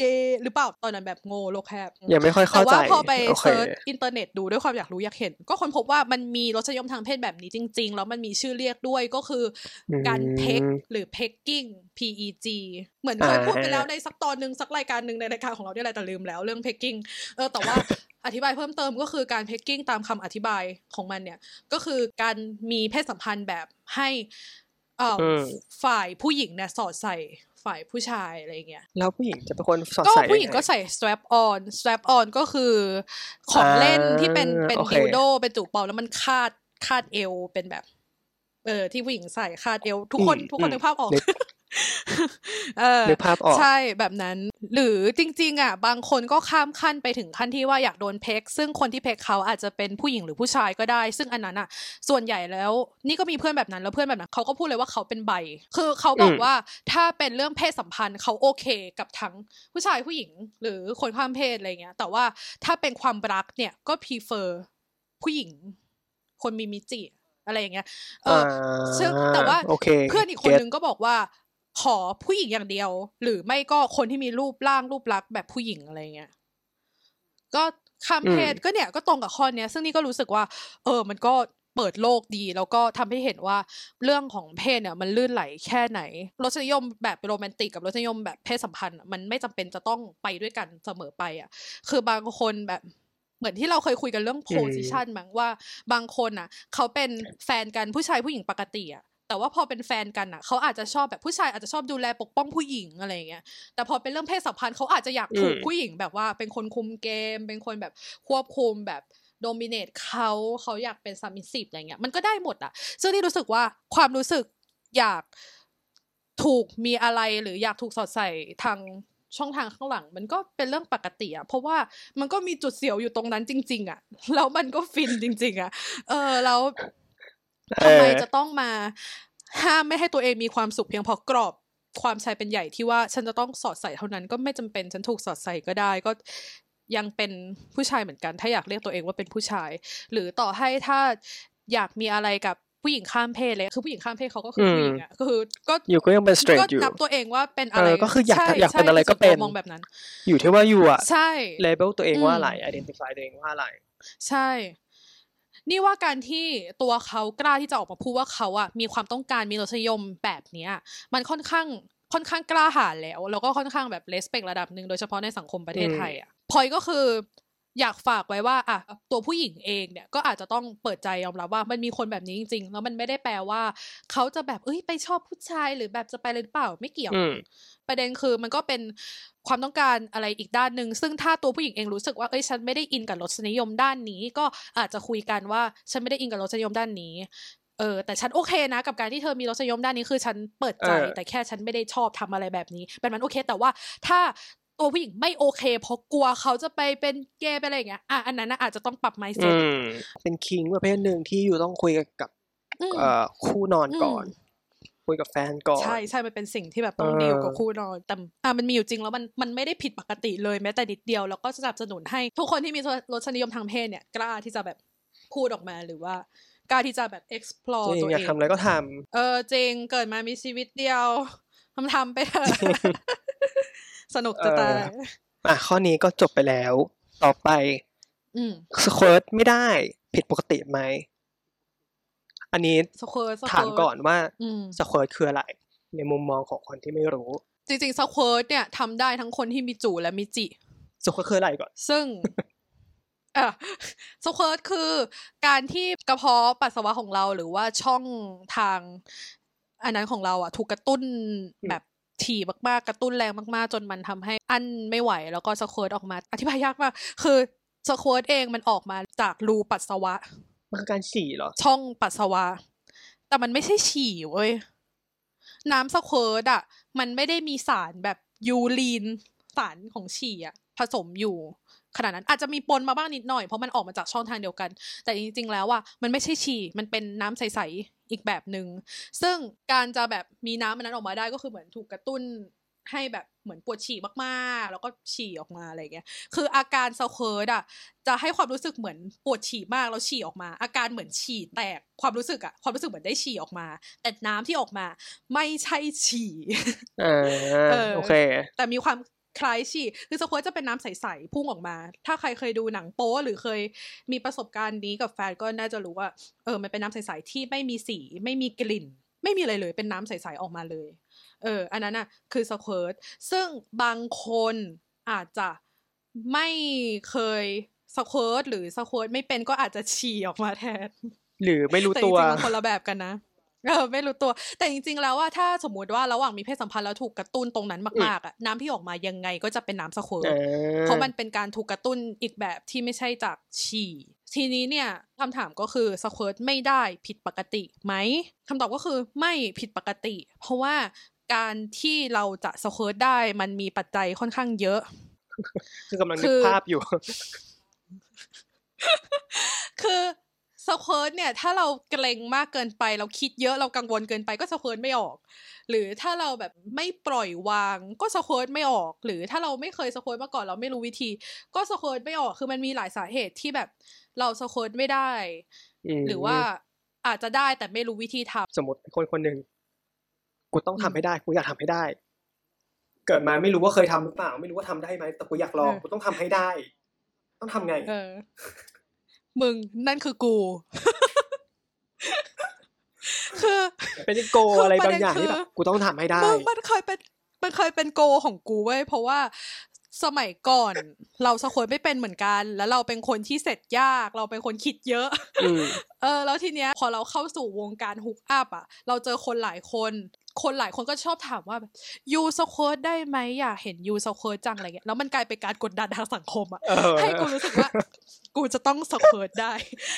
เกย์หรือเปล่าตอนนั้นแบบโง่โลกแคบยังไม่ค่อยแต่เข้าใจว่าพอไปโอเค search อินเทอร์เน็ตดูด้วยความอยากรู้อยากเห็น ก็ค้นพบว่ามันมีรสนิยมทางเพศแบบนี้จริง ๆ แล้วมันมีชื่อเรียกด้วยก็คืออืมการ peg หรือ pegging P E G เหมือนเคยอ่าพูดไปแล้วในสักตอนหนึ่งสักรายการหนึ่งในรายการของเราเนี่ยแหละแต่ลืมแล้วเรื่อง pegging เออแต่ว่าอธิบายเพิ่มเติมก็คือการ pegging ตามคำอธิบายของมันเนี่ย ก็คือการมีเพศสัมพันธ์แบบให้เอ่ออมฝ่ายผู้หญิงเนี่ยสอดใส่ ฝ่ายผู้ชายอะไรอย่างเงี้ยแล้วผู้หญิงจะเป็นคนสอดก็ใส่ผู้หญิงยัไก็ใส่ strap on strap on ก็คือของเล่นที่เป็นอ่าเป็นโอเคดิวโดเป็นจูบเปาแล้วมันคาดคาดเอวเป็นแบบ เออที่ผู้หญิงใส่คาดเอวทุกคนทุกคนนึกภาพออกนึก เออนึกภาพออกใช่แบบนั้น หรือจริง ๆ อะ บางคนก็ข้ามขั้นไปถึงขั้นที่ว่าอยากโดนเพกซึ่งคนที่เพกเขาอาจจะเป็นผู้หญิงหรือผู้ชายก็ได้ ซึ่งอันนั้นอะ ส่วนใหญ่แล้ว นี่ก็มีเพื่อนแบบนั้นแล้วเพื่อนแบบนั้นเขาก็พูดเลยว่าเขาเป็นใบ คือเขาบอกอืมว่าถ้าเป็นเรื่องเพศสัมพันธ์เขาโอเคกับทั้งผู้ชายผู้หญิง หรือคนข้ามเพศอะไรเงี้ย แต่ว่าถ้าเป็นความรักเนี่ยก็ prefer ผู้หญิง คนมีมิจิอะไรอย่างเงี้ย เออซึ่งแต่ว่าโอเคเพื่อนอีกคนเก็ตนึงก็บอกว่า ขอผู้หญิงอย่างเดียว หรือไม่ก็คนที่มีรูปร่างรูปลักษณ์แบบผู้หญิงอะไรเงี้ยก็ข้ามเพศก็เนี่ยก็ตรงกับข้อเนี้ย ซึ่งนี่ก็รู้สึกว่า เออ มันก็เปิดโลกดี แล้วก็ทำให้เห็นว่าเรื่องของเพศเนี่ย มันลื่นไหลแค่ไหนรสนิยมแบบโรแมนติกกับรสนิยมแบบเพศสัมพันธ์อะมันไม่จำเป็นจะต้องไปด้วยกันเสมอไปอะ คือบางคนแบบเหมือนที่เราเคยคุยกันเรื่อง position มั้งว่าบางคนอะ เขาเป็นแฟนกันผู้ชายผู้หญิงปกติอะ แต่ว่าพอเป็นแฟนกันอะเขาอาจจะชอบแบบผู้ชายอาจจะชอบดูแลปกป้องผู้หญิงอะไรอย่างเงี้ยแต่พอเป็นเรื่องเพศสัมพันธ์เขาอาจจะอยากถูกอืมผู้หญิงแบบว่าเป็นคนคุมเกม เป็นคนแบบควบคุมแบบ dominate เขาเขาอยากเป็น submissive อะไรเงี้ยมันก็ได้หมดอะ ซึ่งนี่รู้สึกว่าความรู้สึกอยากถูกมีอะไรหรืออยากถูกสอดใส่ทางช่องทางข้างหลัง มันก็เป็นเรื่องปกติอะเพราะว่ามันก็มีจุดเสียวอยู่ตรงนั้นจริง ๆอะแล้วมันก็ฟินจริง ๆอะเออแล้ว ทำไมจะต้องมาห้ามไม่ให้ตัวเองมีความสุขเพียงเพราะกรอบความชายเป็นใหญ่ที่ว่าฉันจะต้องสอดใส่เท่านั้นก็ไม่จำเป็นฉันถูกสอดใส่ก็ได้ก็ยังเป็นผู้ชายเหมือนกัน ถ้าอยากเรียกตัวเองว่าเป็นผู้ชาย หรือต่อให้ถ้าอยากมีอะไรกับผู้หญิงข้ามเพศเลยคือผู้หญิงข้ามเพศเขาก็คืออมผู้หญิงอะก็คือก็อยู่ก็ยังเป็น straight ก็อยู่นับตัวเองว่าเป็นอะไรเออก็คืออยากใช่อยากเป็นใช่อะไรก็ส่วตัวเป็นมองแบบนั้น อยู่ที่ว่าอยู่อะใช่เลเบลตัวเองว่าอะไรอืม identify ตัวเองว่าอะไร ใช่ นี่ว่าการที่ตัวเขากล้าที่จะออกมาพูดว่าเขาอะมีความต้องการมีรสนิยมแบบเนี้ย มันค่อนข้างค่อนข้างกล้าหาญแล้ว แล้วก็ค่อนข้างแบบเลสเปกระดับหนึ่งโดยเฉพาะในสังคมประเทศอืมไทยอะพอยก็คือ อยากฝากไว้ว่าอะตัวผู้หญิงเองเนี่ยก็อาจจะต้องเปิดใจยอมรับว่ามันมีคนแบบนี้จริงๆ แล้วมันไม่ได้แปลว่า เขาจะแบบเอ้ยไปชอบผู้ชายหรือแบบจะไปเลยหรือเปล่าไม่เกี่ยวอืมประเด็นคือมันก็เป็นความต้องการอะไรอีกด้านหนึ่งซึ่งถ้าตัวผู้หญิงเองรู้สึกว่าเอ้ยฉันไม่ได้อินกับรสนิยมด้านนี้ ก็อาจจะคุยกันว่าฉันไม่ได้อินกับรสนิยมด้านนี้เออแต่ฉันโอเคนะกับการที่เธอมีรสนิยมด้านนี้คือฉันเปิดใจเออแต่แค่ฉันไม่ได้ชอบทำอะไรแบบนี้แบบนั้นโอเค แต่ว่าถ้า ตัวผู้หญิงไม่โอเค เพราะกลัวเขาจะไปเป็นเกย์ไปอะไรอย่างเงี้ยอะอันนั้นนะอาจจะต้องปรับอื mindset มเป็นคิงประเภทหนึ่งที่อยู่ต้องคุยกับอืมเอ่อคู่นอนก่อนอืมคุยกับแฟนก่อน ใช่ใช่มันเป็นสิ่งที่แบบต้องเออดีลกับคู่นอนแต่อะมันมีอยู่จริงแล้วมันมันไม่ได้ผิดปกติเลยแม้แต่นิดเดียว แล้วก็สนับสนุนให้ ทุกคนที่มีรสนิยมทางเพศเนี่ย กล้าที่จะแบบพูดออกมาหรือว่ากล้าที่จะแบบ explore จริงตัวอยากเองทำอะไรก็ทเออจริงเกิดมามีชีวิตเดียวทำทำไปเถอะ สนุกจะตายำอะข้อนี้ก็จบไปแล้ว ต่อไปอืม squirt ไม่ได้ ผิดปกติไหม อันนี้ squirt ถามก่อนว่าอืม squirt คืออะไร ในมุมมองของคนที่ไม่รู้ จริงๆ squirt เนี่ยทำได้ทั้งคนที่มีจูและมีจิ squirt คืออะไรก่อน ซึ่งเอ่อ squirt คือการที่กระเพาะปัสสาวะของเราหรือว่าช่องทางอันนั้นของเราอะถูกกระตุ้นแบบ ถี่มากๆ กระตุ้นแรงมากๆ จนมันทำให้อั้นไม่ไหว แล้วก็ squirt ออกมา อธิบายยากมาก คือ squirt เองมันออกมาจากรูปัสสาวะ มันคือการฉี่เหรอ ช่องปัสสาวะ แต่มันไม่ใช่ฉี่เว้ย น้ำ squirt อะ มันไม่ได้มีสารแบบ urine สารของฉี่อะ ผสมอยู่ขนาดนั้นอาจจะมีปนมาบ้างนิดหน่อยเพราะมันออกมาจากช่องทางเดียวกัน แต่จริงๆแล้วอะมันไม่ใช่ฉี่มันเป็นน้ำใสๆ อีกแบบหนึ่งซึ่งการจะแบบมีน้ำมันนั้นออกมาได้ก็คือเหมือนถูกกระตุ้นให้แบบเหมือนปวดฉี่มากๆ แล้วก็ฉี่ออกมาอะไรอย่างเงี้ย คืออาการสเคิร์ตอะจะให้ความรู้สึกเหมือนปวดฉี่มากแล้วฉี่ออกมา อาการเหมือนฉี่แตกความรู้สึกอะความรู้สึกเหมือนได้ฉี่ออกมา แต่น้ำที่ออกมา ไม่ใช่ฉี่อ่าเออโอเค แต่มีความ คล้ายฉี่คือสควอตจะเป็นน้ำใสๆพุ่งออกมา ถ้าใครเคยดูหนังโป๊หรือเคยมีประสบการณ์นี้กับแฟนก็น่าจะรู้ว่า เออ มันเป็นน้ำใสๆที่ไม่มีสี ไม่มีกลิ่น ไม่มีอะไรเลย เป็นน้ำใสๆออกมาเลย เออ อันนั้นอะ คือสควอตซึ่งบางคนอาจจะไม่เคยสควอตหรือสควอตไม่เป็นก็อาจจะฉี่ออกมาแทน หรือไม่รู้แต่จตัวริงๆมันคนละแบบกันนะ เออไม่รู้ตัว แต่จริง ๆ แล้วว่าถ้าสมมุติว่าระหว่างมีเพศสัมพันธ์แล้วถูกกระตุ้นตรงนั้นมากๆอะน้ำที่ออกมายังไงก็จะเป็นน้ำสควอร์อ่าเพราะมันเป็นการถูกกระตุ้นอีกแบบที่ไม่ใช่จากฉี่ทีนี้เนี่ยคำถามก็คือ squirt ไม่ได้ผิดปกติไหมคำตอบก็คือไม่ผิดปกติ เพราะว่าการที่เราจะ squirt ได้มันมีปัจจัยค่อนข้างเยอะ คือกำลังคืนึกอภาพอยู่ คือ squirt เนี่ย ถ้าเราเกร็งมากเกินไป เราคิดเยอะเรากังวลเกินไปก็ squirt ไม่ออก หรือถ้าเราแบบไม่ปล่อยวางก็ squirt ไม่ออก หรือถ้าเราไม่เคย squirt มาก่อนเราไม่รู้วิธี ก็สเคิร์ตไม่ออกคือมันมีหลายสาเหตุที่แบบเราสเคิร์ตไม่ได้มหรือว่าอาจจะได้แต่ไม่รู้วิธีทำสมมติคนคนหนึ่งกูต้องทำอืมให้ได้กูอยากทำให้ได้ เกิดมาไม่รู้ว่าเคยทำหรือเปล่า ไม่รู้ว่าทำได้ไหมแต่กูอยากลองเออกูต้องทำให้ได้ ต้องทำไงเออ มึงนั่นคือกู คือเป็นโกคืออะไรประบาเด็งนอย่างที่คือแบบกูต้องทำให้ได้มึงมันเคยเป็นมันเคยเป็น goal ของกูเว้ยเพราะว่าสมัยก่อน เรา squirt ไม่เป็นเหมือนกัน แล้วเราเป็นคนที่เสร็จยาก เราเป็นคนคิดเยอะอืมเออ แล้วทีเนี้ย พอเราเข้าสู่วงการ hook up อะ เราเจอคนหลายคน คนหลายคนก็ชอบถามว่าแบบ you squirt ได้ไหมอยากเห็น you squirt จังอะไรเงี้ยแล้วมันกลายเป็นการกดดันทางสังคมอะเออให้กูรู้สึกว่า กูจะต้อง squirt ได้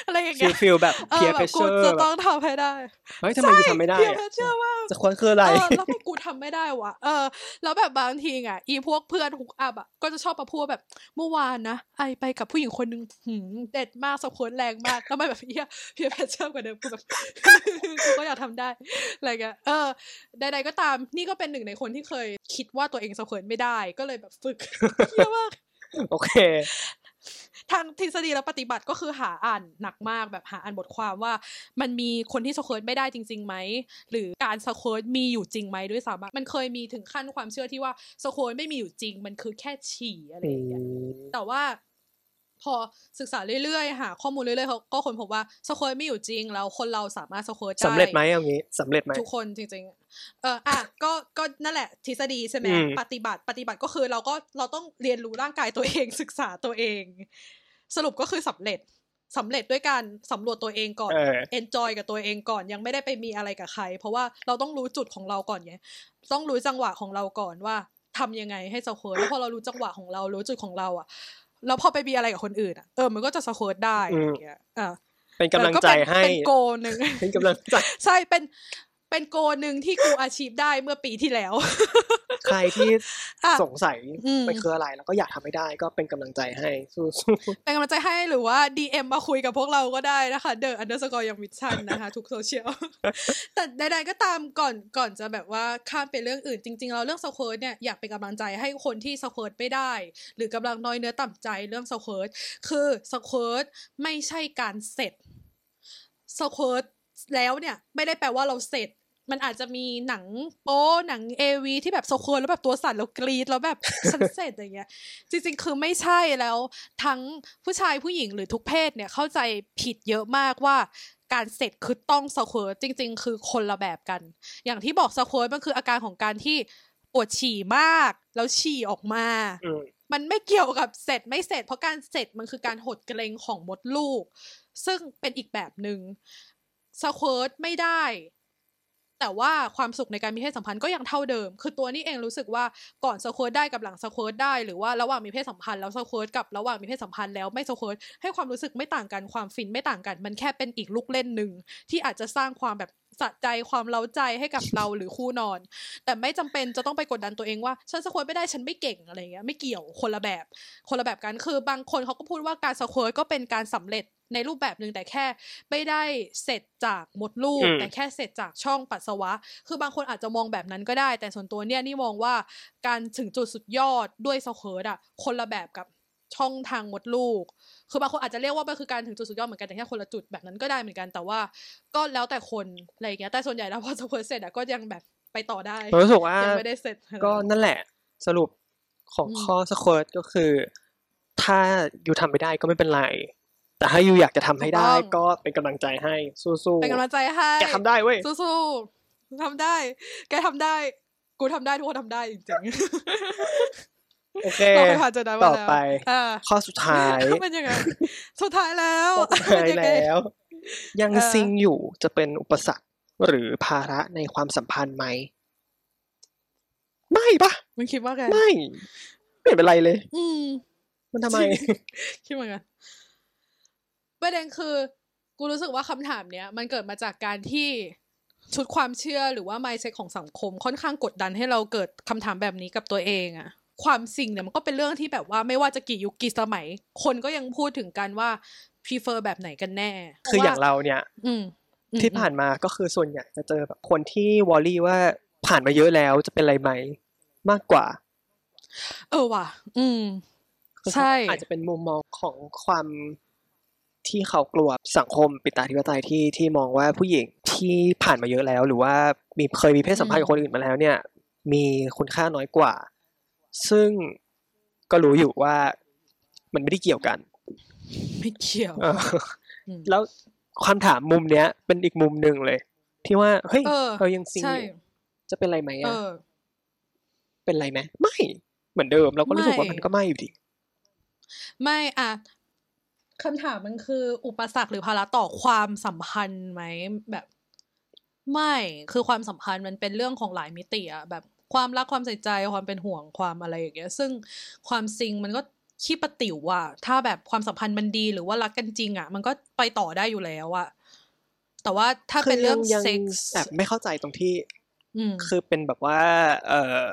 อะไรอย่างฟิเงี้ย feel แบบเออ peer pressure แบบกูจะต้องทำให้ได้เฮ้ยทำไมกูทำไม่ได้ peer อะ pressure มากจะควรคืออะไรเออแล้วทำไมกูทำไม่ได้วะเออ แล้วแบบบางทีอะอีพวกเพื่อน hook up อะก็จะชอบมาพูดแบบ เมื่อวานนะ I ไปกับผู้หญิงคนหนึ่งหืมเด็ดมากสะโพนแรงมากแล้วมันแบบเหี้ย peer pressure กว่าเดิมกูแบบกูก็อยากทำได้อะไรเงี้ยเออใดๆก็ตามนี่ก็เป็นหนึ่งในคนที่เคยคิดว่าตัวเองสะโพนไม่ได้ก็เลยแบบฝึกเหี้ยมากโอเค ทางทฤษฎีและปฏิบัติก็คือหาอ่านหนักมากแบบหาอ่านบทความว่า มันมีคนที่ squirt ไม่ได้จริงๆไหมหรือการ squirt มีอยู่จริงไหมด้วยซ้ำอะมันเคยมีถึงขั้นความเชื่อที่ว่า squirt ไม่มีอยู่จริง มันคือแค่ฉี่อะไรอย่างเงี้ยแต่ว่า พอศึกษาเรื่อยๆ หาข้อมูลเรื่อยๆเขาก็ค้นพบว่า squirt มีอยู่จริงแล้วคนเราสามารถ squirt ได้สำเร็จไหมเอางี้สำเร็จไหมทุกคนจริง ๆ เอออะก็ก็นั่นแหละ ทฤษฎีใช่ไหมอืมปฏิบัติปฏิบัติก็คือเราก็เราต้องเรียนรู้ร่างกายตัวเองศึกษาตัวเอง สรุปก็คือสำเร็จสำเร็จด้วยการสำรวจตัวเองก่อนเออ enjoy กับตัวเองก่อนยังไม่ได้ไปมีอะไรกับใคร เพราะว่าเราต้องรู้จุดของเราก่อนไงต้องรู้จังหวะของเราก่อนว่าทำยังไงให้ squirt แล้วพอเรารู้จังหวะของเรารู้จุดของเราอะ แล้วพอไปมีอะไรกับคนอื่นอะเออมันก็จะ squirt ได้อืมอย่างเงี้ยอะเป็นกำลังใจให้เป็น goalหนึ่งเป็นกำลังใจใช่เป็นเป็น goal หนึ่งที่กู achieve ได้เมื่อปีที่แล้ว ใครที่อะสงสัยอืมมันคืออะไร แล้วก็อยากทำให้ได้ก็เป็นกำลังใจให้สู้เป็นกำลังใจให้หรือว่า DM มาคุยกับพวกเราก็ได้นะคะ The underscore Young Mission นะคะ ทุกโซเชียล แต่ใดๆก็ตามก่อนก่อนจะแบบว่าข้ามไปเรื่องอื่นจริง ๆ เราเรื่อง squirt เนี่ยอยากเป็นกำลังใจให้คนที่ squirt ไม่ได้ หรือกำลังน้อยเนื้อต่ำใจเรื่อง squirt คือ squirt ไม่ใช่การเสร็จ squirt แล้วเนี่ยไม่ได้แปลว่าเราเสร็จ มันอาจจะมีหนังโป๊หนัง AV ที่แบบ squirt แล้วแบบตัวสั่นแล้วกรี๊ดแล้วแบบฉันเสร็จอย่างเงี้ย จริงๆ คือไม่ใช่แล้ว ทั้งผู้ชายผู้หญิงหรือทุกเพศเนี่ยเข้าใจผิดเยอะมากว่าการเสร็จคือต้อง squirt จริง ๆ คือคนละแบบกัน อย่างที่บอก squirt มันคืออาการของการที่ปวดฉี่มาก แล้วฉี่ออกมาๆอืมมันไม่เกี่ยวกับเสร็จไม่เสร็จ เพราะการเสร็จมันคือการหดเกร็งของมดลูก ซึ่งเป็นอีกแบบหนึ่ง squirt ไม่ได้ แต่ว่าความสุขในการมีเพศสัมพันธ์ก็ยังเท่าเดิม คือตัวนี้เองรู้สึกว่าก่อน squirt ได้กับหลัง squirt ได้ หรือว่าระหว่างมีเพศสัมพันธ์แล้ว squirt กับระหว่างมีเพศสัมพันธ์แล้วไม่ squirt ให้ความรู้สึกไม่ต่างกันความฟินไม่ต่างกัน มันแค่เป็นอีกลูกเล่นหนึ่งที่อาจจะสร้างความแบบสะใจความเร้าใจให้กับเราหรือคู่นอน แต่ไม่จำเป็นจะต้องไปกดดันตัวเองว่าฉัน squirt ไม่ได้ฉันไม่เก่งอะไรเงี้ยไม่เกี่ยวคนละแบบ คนละแบบกันคือบางคนเขาก็พูดว่าการ squirt ก็เป็นการสำเร็จ ในรูปแบบหนึ่งแต่แค่ไม่ได้เสร็จจากมดลูกอืมแต่แค่เสร็จจากช่องปัสสาวะ คือบางคนอาจจะมองแบบนั้นก็ได้ แต่ส่วนตัวเนี่ยนี่มองว่าการถึงจุดสุดยอดด้วย squirt อะคนละแบบกับช่องทางมดลูก คือบางคนอาจจะเรียกว่ามันคือการถึงจุดสุดยอดเหมือนกันแต่แค่คนละจุดแบบนั้นก็ได้เหมือนกัน แต่ว่าก็แล้วแต่คนอะไรอย่างเงี้ยแต่ส่วนใหญ่แล้วพอ squirt เสร็จอะก็ยังแบบไปต่อได้ผมรู้สึกว่ายังไม่ได้เสร็จ ก็นั่นแหละสรุปของอืมข้อสเคิร์ตก็คือ ถ้าอยู่ทำไม่ได้ก็ไม่เป็นไร แต่ถ้าอยู่อยากจะทำให้ได้ก็เป็นกำลังใจให้สู้ๆเป็นกำลังใจให้แกทำได้เว้ยสู้ๆทำได้ แกทำได้ กูทำได้ทุกคนทำได้จริงโอเคๆเราเคยผ่านจุดนั้นมาต่อแล้วไปอ่าข้อสุดท้ายเป็นยังไงสุดท้ายแล้วสุดท้ายเป็นงไงแล้ว ยังเออซิงอยู่จะเป็นอุปสรรคหรือภาระในความสัมพันธ์ไหมไม่ปะมึงคิดว่าไงไม่ไม่เห็นเป็นไรเลย อืมมันทำไม คิดเหมือนกัน ประเด็นคือ กูรู้สึกว่าคำถามเนี้ย มันเกิดมาจากการที่ชุดความเชื่อหรือว่า mindset ของสังคมค่อนข้างกดดันให้เราเกิดคำถามแบบนี้กับตัวเองอะความสิ่งเนี่ยมันก็เป็นเรื่องที่แบบว่าไม่ว่าจะกี่ยุคกี่สมัย คนก็ยังพูดถึงกันว่า prefer แบบไหนกันแน่ คืออย่างพะว่เราเนี่ย อืมอืมที่ผ่านมาก็คือส่วนใหญ่จะเจอแบบคนที่วอรี่ว่าผ่านมาเยอะแล้วจะเป็นไรไหมมากกว่า เออว่ะ อืมคือใช่ อาจจะเป็นมุมมองของความ ที่เขากลัวสังคมปิตาธิปไตยที่ที่มองว่าผู้หญิงที่ผ่านมาเยอะแล้ว หรือว่ามีเคยมีเพศสัมพันธ์กับคนอื่นมาแล้วเนี่ย มีคุณค่าน้อยกว่า ซึ่งก็รู้อยู่ว่ามันไม่ได้เกี่ยวกันไม่เกี่ยวเอออืมแล้วความถามมุมเนี้ย เป็นอีกมุมหนึ่งเลย ที่ว่าเฮ้ยเออเรายังซิงใช่อยู่จะเป็นไรไหมเออะอเป็นไรไหมไม่ เหมือนเดิม เราก็รู้สึกว่าไม่มันก็ไม่อยู่ดี ไม่อะ คำถามมันคืออุปสรรคหรือภาระต่อความสัมพันธ์ไหมแบบไม่คือความสัมพันธ์มันเป็นเรื่องของหลายมิติอะแบบความรักความใส่ใจความเป็นห่วงความอะไรอย่างเงี้ย ซึ่งความซิงมันก็ขี้ประติ๋วอะถ้าแบบความสัมพันธ์มันดีหรือว่ารักกันจริงอะมันก็ไปต่อได้อยู่แล้วอะแต่ว่าถ้าเป็นเรื่องคืยังเซ็กส์แอบไม่เข้าใจตรงที่อืมคือเป็นแบบว่า เอ่อ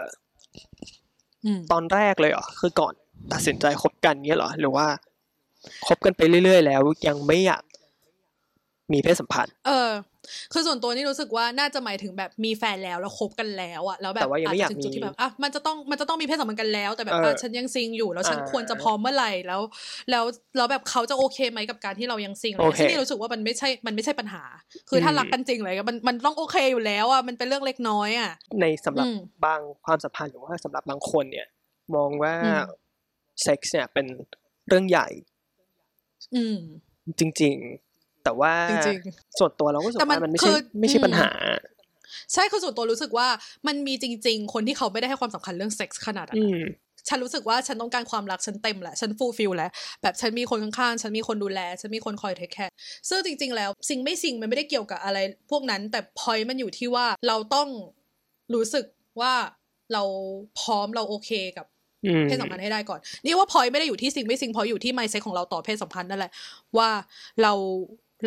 อืมตอนแรกเลยเหรอคือก่อนตัดสินใจคบกันเนี้ยเหรอ หรือว่า คบกันไปเรื่อยๆ แล้วยังไม่อยากมีเพศสัมพันธ์ เออ คือส่วนตัวนี่รู้สึกว่าน่าจะหมายถึงแบบมีแฟนแล้วแล้วคบกันแล้วอะแล้วแบบแต่ว่ายังไม่อยากจจะถึงจุดมีที่แบบอะมันจะต้องมันจะต้องมีเพศสัมพันธ์กันแล้ว แต่แบบเอออ่อะฉันยังซิงอยู่แล้วฉันอ่าควรจะพร้อมเมื่อไหร่แล้ว แล้วแล้วแบบเขาจะโอเคไหมกับการที่เรายังซิงอะไรโอเคซึ่งนี่รู้สึกว่ามันไม่ใช่มันไม่ใช่ปัญหา คือถ้าอืมรักกันจริงเลยมันมันต้องโอเคอยู่แล้วอะมันเป็นเรื่องเล็กน้อยอะในสำหรับอืมบางความสัมพันธ์หรือว่าสำหรับบางคนเนี่ย มองว่าอืมเซ็กซ์เนี่ยเป็นเรื่องใหญ่ อืม จริง ๆ แต่ว่าจริงส่วนตัวเราก็รู้สึกแต่มันว่ามันไม่ใช่ คือไม่ใช่อืมปัญหา ใช่คือส่วนตัวรู้สึกว่ามันมีจริง ๆ คนที่เขาไม่ได้ให้ความสำคัญเรื่องเซ็กส์ขนาดนั้นอือะมฉันรู้สึกว่าฉันต้องการความรักฉันเต็มแหละฉัน fulfill แล้ว แบบฉันมีคนข้างๆ ฉันมีคนดูแล ฉันมีคนคอย take care ซึ่งจริง ๆ แล้ว สิ่งไม่สิ่งมันไม่ได้เกี่ยวกับอะไร พวกนั้นแต่พอยมันอยู่ที่ว่าเราต้องรู้สึกว่าเราพร้อมเราโอเคกับอืม เพศสัมพันธ์ให้ได้ก่อน นี่ว่า point ไม่ได้อยู่ที่ซิงไม่ซิง point อยู่ที่ mindset ของเราต่อเพศสัมพันธ์นั่นแหละ ว่าเรา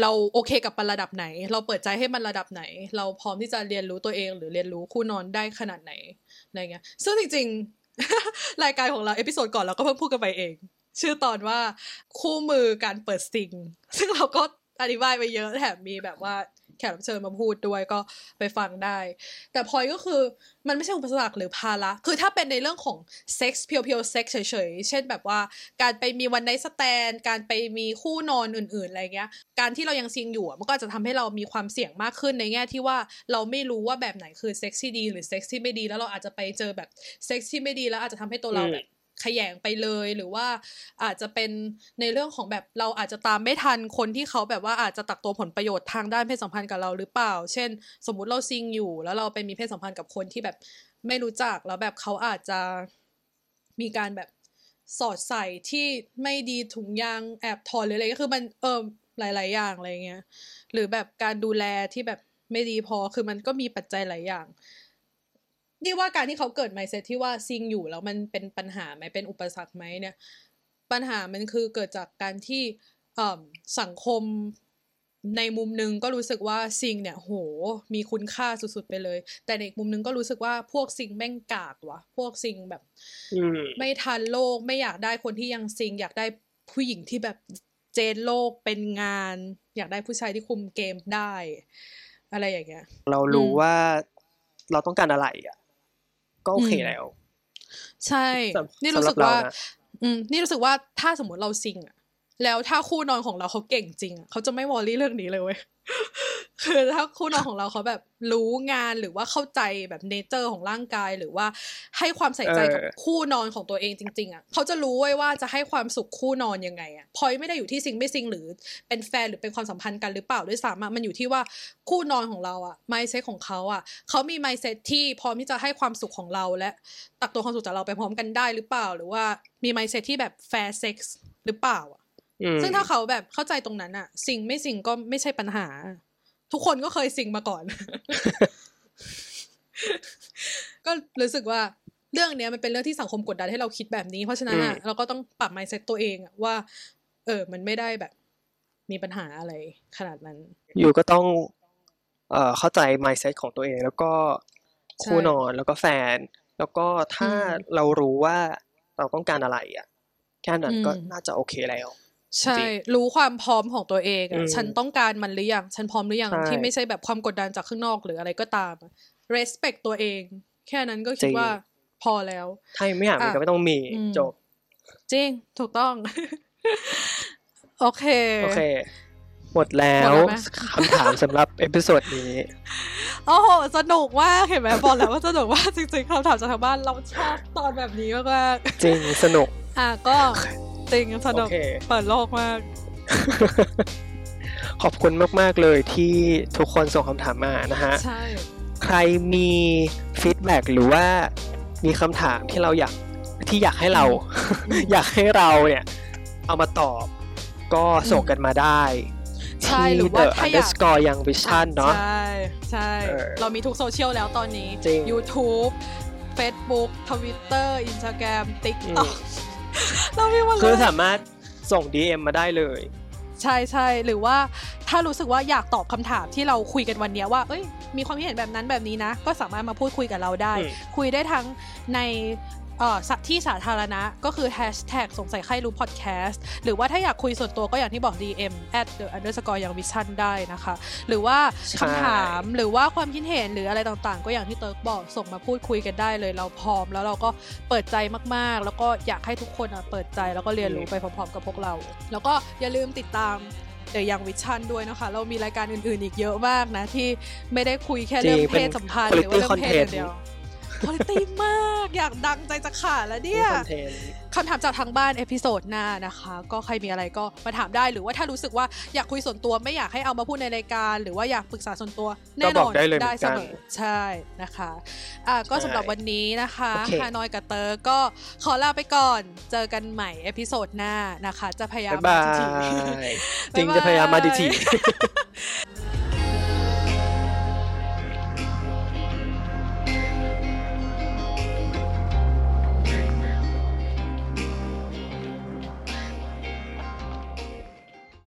เราโอเคกับมันระดับไหน เราเปิดใจให้มันระดับไหน เราพร้อมที่จะเรียนรู้ตัวเอง หรือเรียนรู้คู่นอนได้ขนาดไหนอะไรเงี้ย ซึ่งจริงๆ รายการของเรา episode ก่อนเราก็เพิ่งพูดกันไปเอง ชื่อตอนว่าคู่มือการเปิดซิงซึ่งเราก็อธิบายไปเยอะแถมมีแบบว่า แขกรับเชิญมาพูดด้วยก็ไปฟังได้ แต่พอยก็คือมันไม่ใช่อุปสรรคหรือภาระ คือถ้าเป็นในเรื่องของเซ็กส์ pure ๆ เซ็กส์เฉยๆ เช่นแบบว่าการไปมี one night stand การไปมีคู่นอนอื่นๆอะไรเงี้ย การที่เรายังซิงอยู่มันก็จะทำให้เรามีความเสี่ยงมากขึ้นในแง่ที่ว่าเราไม่รู้ว่าแบบไหนคือเซ็กส์ที่ดีหรือเซ็กส์ที่ไม่ดี แล้วเราอาจจะไปเจอแบบเซ็กส์ที่ไม่ดีแล้วอาจจะทำให้ตัวเราแบบ แขยงไปเลยหรือว่าอาจจะเป็นในเรื่องของแบบเราอาจจะตามไม่ทันคนที่เขาแบบว่าอาจจะตักตวงผลประโยชน์ทางด้านเพศสัมพันธ์กับเราหรือเปล่า เช่น สมมุติเราซิงอยู่ แล้วเราไปมีเพศสัมพันธ์กับคนที่แบบไม่รู้จักแล้วแบบเขาอาจจะมีการแบบสอดใส่ที่ไม่ดีถุงยางแอบถอดหรืออะไรก็คือมันเออหลาย ๆ อย่างอะไรเงี้ยหรือแบบการดูแลที่แบบไม่ดีพอคือมันก็มีปัจจัยหลายอย่าง นี่ว่าการที่เขาเกิด mindset ที่ว่าซิงอยู่แล้วมันเป็นปัญหาไหมเป็นอุปสรรคไหมเนี่ย ปัญหามันคือเกิดจากการที่เอ่อสังคมในมุมหนึงก็รู้สึกว่าซิงเนี่ยโหมีคุณค่าสุดๆไปเลย แต่ในอีกมุมหนึงก็รู้สึกว่าพวกซิงแม่งกากว่ะพวกซิงแบบอืมไม่ทันโลกไม่อยากได้คนที่ยังซิง อยากได้ผู้หญิงที่แบบเจนโลกเป็นงาน อยากได้ผู้ชายที่คุมเกมได้ อะไรอย่างเงี้ย เรารู้อืมว่าเราต้องการอะไรอะ ก็โอเคอืมแล้ว ใช่สำนี่รู้สึกสำหรับว่าเรานะอืม นี่รู้สึกว่าถ้าสมมติเราซิงอะแล้วถ้าคู่นอนของเราเขาเก่งจริงอะเขาจะไม่ worry เรื่องนี้เลยเว้ย คือถ้าคู่นอนของเราเขาแบบรู้งานหรือว่าเข้าใจแบบ nature ของร่างกายหรือว่าให้ความใส่ใจกับเออคู่นอนของตัวเองจริง ๆอะเขาจะรู้เว้ยว่าจะให้ความสุขคู่นอนยังไงอะพอยไม่ได้อยู่ที่ซิงไม่ซิงหรือเป็นแฟนหรือเป็นความสัมพันธ์กันหรือเปล่าด้วยซ้ำอะมันอยู่ที่ว่าคู่นอนของเราอะ mindset ของเขาอะเขามี mindset ที่พร้อมที่จะให้ความสุขของเราและตักตวงความสุขจากเราไปพร้อมกันได้หรือเปล่า หรือว่ามี mindset ที่แบบ fair sex หรือเปล่าอะอืม ซึ่งถ้าเขาแบบเข้าใจตรงนั้นอะสิ่งไม่สิ่งก็ไม่ใช่ปัญหา ทุกคนก็เคยซิงมาก่อน ก็รู้สึกว่าเรื่องเนี้ยมันเป็นเรื่องที่สังคมกดดันให้เราคิดแบบนี้เพราะฉะนั้นอะอืมเราก็ต้องปรับ mindset ตัวเองอะว่า เออ มันไม่ได้แบบ มีปัญหาอะไรขนาดนั้น อยู่ก็ต้อง เอ่อเข้าใจ mindset ของตัวเอง แล้วก็คู่ใช่นอนแล้วก็แฟน แล้วก็ถ้าอืมเรารู้ว่าเราต้องการอะไรอะแค่นั้นอืมก็น่าจะโอเคแล้ว ใช่จริงรู้ความพร้อมของตัวเองอือะมฉันต้องการมันหรือยังฉันพร้อมหรือยังใช่ที่ไม่ใช่แบบความกดดันจากข้างนอกหรืออะไรก็ตามอะ respect ตัวเอง แค่นั้นก็จคิริดงว่าพอแล้วถ้ายังไม่อยากมีอะก็ไม่ต้องมีอืมจบ จริง ถูกต้อง โอเค โอเค หมดแล้วหมดแล้วไหมคำถามสำหรับ episode นี้ โอ้โห สนุกมากเห็นไหมบอกแล้วว่าสนุกมากจริงๆคำถามจากทางบ้านเราชอบตอนแบบนี้มากจริงสนุกๆอะก็ จริงสนุกโอเคเปิดโลกมาก ขอบคุณมาก ๆ เลยที่ทุกคนส่งคำถามมานะฮะ ใช่ ใครมีfeedback หรือว่ามีคำถามที่เราอยากที่อยากให้เรา อยากให้เราเนี่ย เอามาตอบก็ส่งกันมาได้ใช่ที่หรือว่า the ถ้าอยาก underscore young vision เนาะใช่ใช่เออเรามีทุกโซเชียลแล้วตอนนี้จริง YouTube Facebook Twitter Instagram อืม TikTok เรามีหมดเลคือยสามารถส่ง DM มาได้เลย ใช่ใช่หรือว่าถ้ารู้สึกว่าอยากตอบคำถามที่เราคุยกันวันเนี้ยว่า เอ้ย มีความคิดเห็นแบบนั้นแบบนี้นะ ก็สามารถมาพูดคุยกับเราได้อืมคุยได้ทั้งใน เอ่อสะที่สาธารณะก็คือ hashtag สงสัยใครรู้ podcast หรือว่าถ้าอยากคุยส่วนตัวก็อย่างที่บอก DM at the underscore ยังวิชั่นได้นะคะ หรือว่าใช่คำถามหรือว่าความคิดเห็นหรืออะไรต่างๆ ก็อย่างที่เติร์กบอกส่งมาพูดคุยกันได้เลยเราพร้อม แล้วเราก็เปิดใจมากๆ แล้วก็อยากให้ทุกคนอะเปิดใจแล้วก็เรียนรู้ไปพร้อมๆ กับพวกเรา แล้วก็อย่าลืมติดตามเดยังวิชั่นด้วยนะคะ เรามีรายการอื่นๆอีกเยอะมากนะ ที่ไม่ได้คุยแค่เรื่องจริงเพศสัมพันธ์หรือว่าเรื่องเพศอย่างเดียว quality คุณภาพมาก อยากดังใจจะขาดแล้วนี่เนี่ยคอนเทนต์คำถามจากทางบ้านเอพิโซดหน้านะคะ ก็ใครมีอะไรก็มาถามได้หรือว่าถ้ารู้สึกว่าอยากคุยส่วนตัวไม่อยากให้เอามาพูดในรายการ หรือว่าอยากปรึกษาส่วนตัว แน่นก็บออนกได้เลยเหมืได้อนเสกันมอใช่นะคะอะก็ใช่สำหรับวันนี้นะคะโอเคฮานอยกับเตอร์ก็ขอลาไปก่อนเจอกันใหม่เอพิโซดหน้านะคะ จะพยายามบ๊ายบาทียจริงจะพยายามมาดีทีๆ